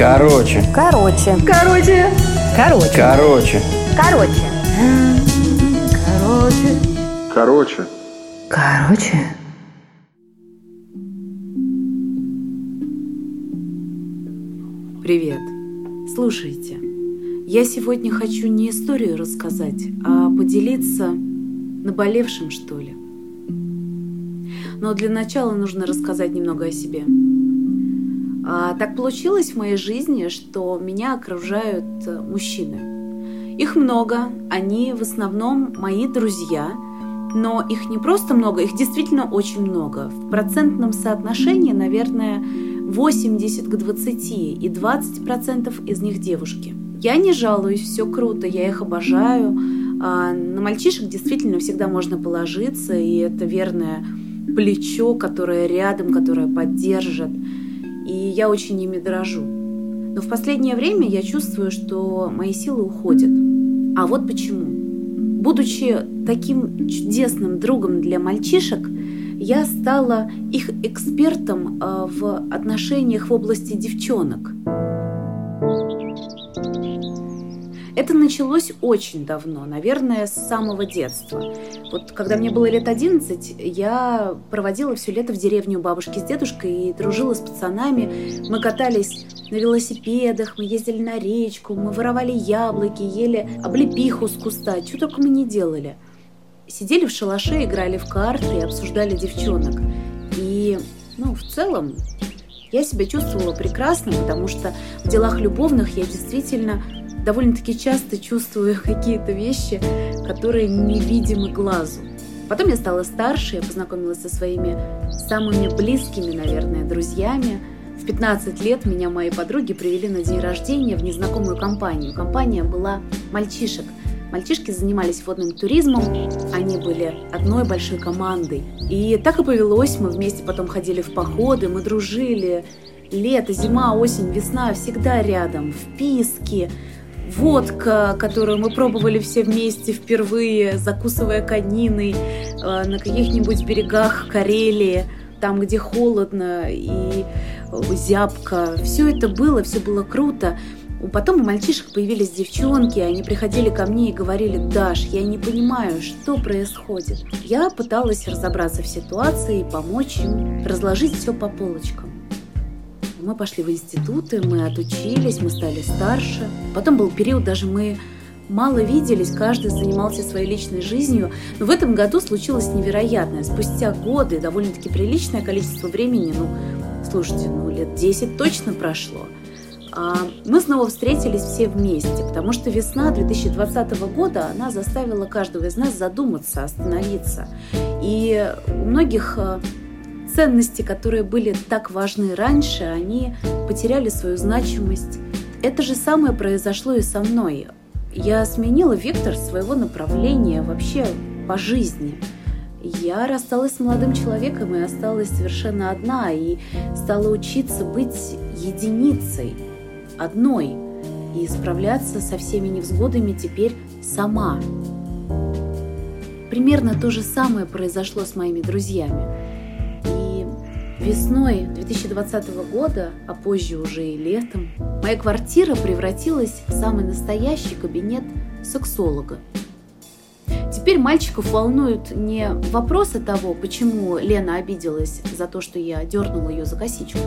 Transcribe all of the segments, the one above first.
Короче. Короче. Короче. Короче. Короче. Короче. Короче. Короче. Короче. Привет. Слушайте, я сегодня хочу не историю рассказать, а поделиться наболевшим, что ли. Но для начала нужно рассказать немного о себе. А, так получилось в моей жизни, что меня окружают э, мужчины. Их много, они в основном мои друзья, но их не просто много, их действительно очень много. В процентном соотношении, наверное, 80 к 20, и 20% из них девушки. Я не жалуюсь, все круто, я их обожаю. А на мальчишек действительно всегда можно положиться, и это верное плечо, которое рядом, которое поддержит. И я очень ими дорожу. Но в последнее время я чувствую, что мои силы уходят. А вот почему. Будучи таким чудесным другом для мальчишек, я стала их экспертом а, в отношениях в области девчонок. Это началось очень давно, наверное, с самого детства. Вот когда мне было лет 11, я проводила все лето в деревне у бабушки с дедушкой и дружила с пацанами. Мы катались на велосипедах, мы ездили на речку, мы воровали яблоки, ели облепиху с куста, что только мы не делали. Сидели в шалаше, играли в карты и обсуждали девчонок. И, ну, в целом, я себя чувствовала прекрасно, потому что в делах любовных я действительно довольно-таки часто чувствую какие-то вещи, которые невидимы глазу. Потом я стала старше, я познакомилась со своими самыми близкими, наверное, друзьями. В 15 лет меня мои подруги привели на день рождения в незнакомую компанию. Компания была мальчишек. Мальчишки занимались водным туризмом, они были одной большой командой. И так и повелось, мы вместе потом ходили в походы, мы дружили. Лето, зима, осень, весна всегда рядом, в писке, водка, которую мы пробовали все вместе впервые, закусывая кониной э, на каких-нибудь берегах Карелии, там, где холодно и зябко. Все это было, все было круто. Потом у мальчишек появились девчонки, они приходили ко мне и говорили, Даш, я не понимаю, что происходит. Я пыталась разобраться в ситуации и помочь им разложить все по полочкам. Мы пошли в институты, мы отучились, мы стали старше. Потом был период, даже мы мало виделись, каждый занимался своей личной жизнью. Но в этом году случилось невероятное. Спустя годы, довольно-таки приличное количество времени, ну, слушайте, ну, лет 10 точно прошло, а мы снова встретились все вместе, потому что весна 2020 года, она заставила каждого из нас задуматься, остановиться. И у многих э, ценности, которые были так важны раньше, они потеряли свою значимость. Это же самое произошло и со мной. Я сменила вектор своего направления вообще по жизни. Я рассталась с молодым человеком и осталась совершенно одна, и стала учиться быть единицей, одной, и справляться со всеми невзгодами теперь сама. Примерно то же самое произошло с моими друзьями. Весной 2020 года, а позже уже и летом, моя квартира превратилась в самый настоящий кабинет сексолога. Теперь мальчиков волнуют не вопросы того, почему Лена обиделась за то, что я дернула ее за косичку,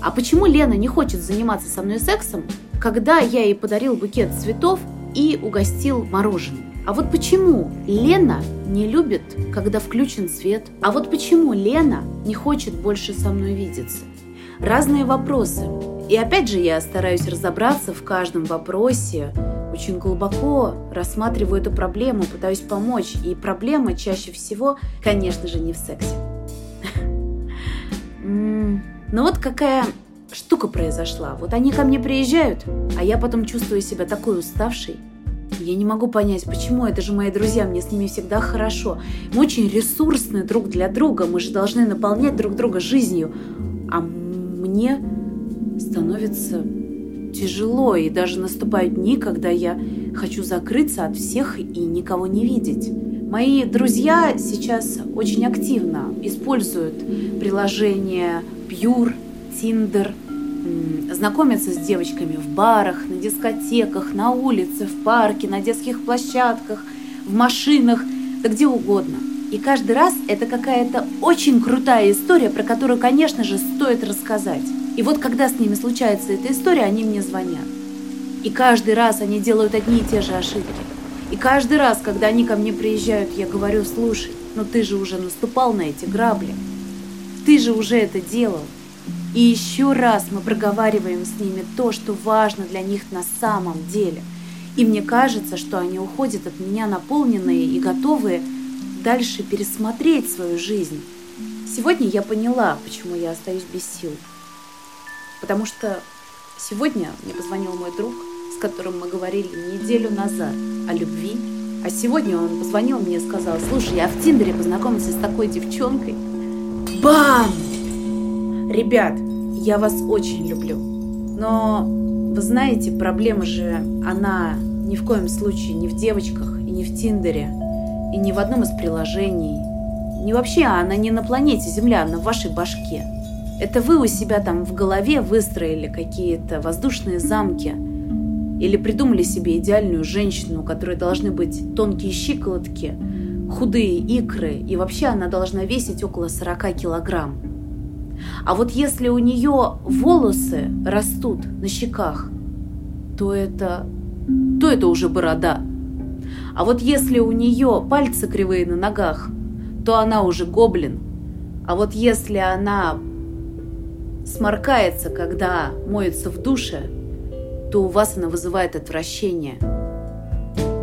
а почему Лена не хочет заниматься со мной сексом, когда я ей подарил букет цветов и угостил мороженым. А вот почему Лена не любит, когда включен свет? А вот почему Лена не хочет больше со мной видеться? Разные вопросы. И опять же я стараюсь разобраться в каждом вопросе, очень глубоко рассматриваю эту проблему, пытаюсь помочь. И проблема чаще всего, конечно же, не в сексе. Но вот какая штука произошла. Вот они ко мне приезжают, а я потом чувствую себя такой уставшей, я не могу понять, почему это же мои друзья, мне с ними всегда хорошо. Мы очень ресурсны друг для друга, мы же должны наполнять друг друга жизнью. А мне становится тяжело, и даже наступают дни, когда я хочу закрыться от всех и никого не видеть. Мои друзья сейчас очень активно используют приложение Pure, Tinder, знакомятся с девочками в барах, на дискотеках, на улице, в парке, на детских площадках, в машинах, да где угодно. И каждый раз это какая-то очень крутая история, про которую, конечно же, стоит рассказать. И вот когда с ними случается эта история, они мне звонят. И каждый раз они делают одни и те же ошибки. И каждый раз, когда они ко мне приезжают, я говорю, слушай, ну ты же уже наступал на эти грабли. Ты же уже это делал. И еще раз мы проговариваем с ними то, что важно для них на самом деле. И мне кажется, что они уходят от меня наполненные и готовые дальше пересмотреть свою жизнь. Сегодня я поняла, почему я остаюсь без сил. Потому что сегодня мне позвонил мой друг, с которым мы говорили неделю назад о любви. А сегодня он позвонил мне и сказал, слушай, я в Тиндере познакомился с такой девчонкой. Бам! Ребят, я вас очень люблю. Но, вы знаете, проблема же, она ни в коем случае не в девочках и не в Тиндере, и не в одном из приложений. Не вообще, она не на планете Земля, она в вашей башке. Это вы у себя там в голове выстроили какие-то воздушные замки или придумали себе идеальную женщину, у которой должны быть тонкие щиколотки, худые икры, и вообще она должна весить около 40 килограмм. А вот если у нее волосы растут на щеках, то это, то это уже борода. А вот если у нее пальцы кривые на ногах, то она уже гоблин. А вот если она сморкается, когда моется в душе, то у вас она вызывает отвращение.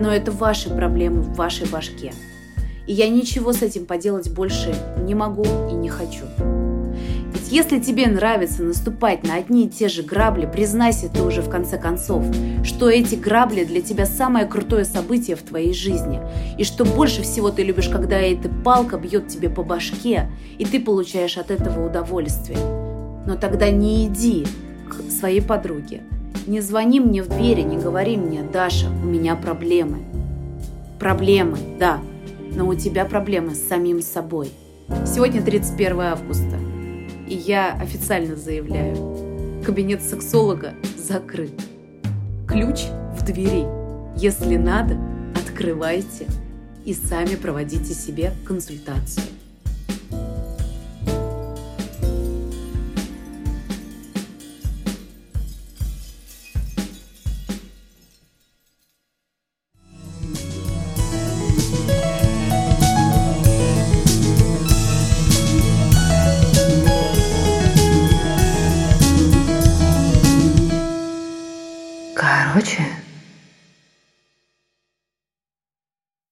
Но это ваши проблемы в вашей башке. И я ничего с этим поделать больше не могу и не хочу. Если тебе нравится наступать на одни и те же грабли, признайся ты уже в конце концов, что эти грабли для тебя самое крутое событие в твоей жизни, и что больше всего ты любишь, когда эта палка бьет тебе по башке, и ты получаешь от этого удовольствие. Но тогда не иди к своей подруге, не звони мне в двери, не говори мне, Даша, у меня проблемы. Проблемы, да, но у тебя проблемы с самим собой. Сегодня 31 августа, и я официально заявляю, кабинет сексолога закрыт. Ключ в двери. Если надо, открывайте и сами проводите себе консультацию. Короче,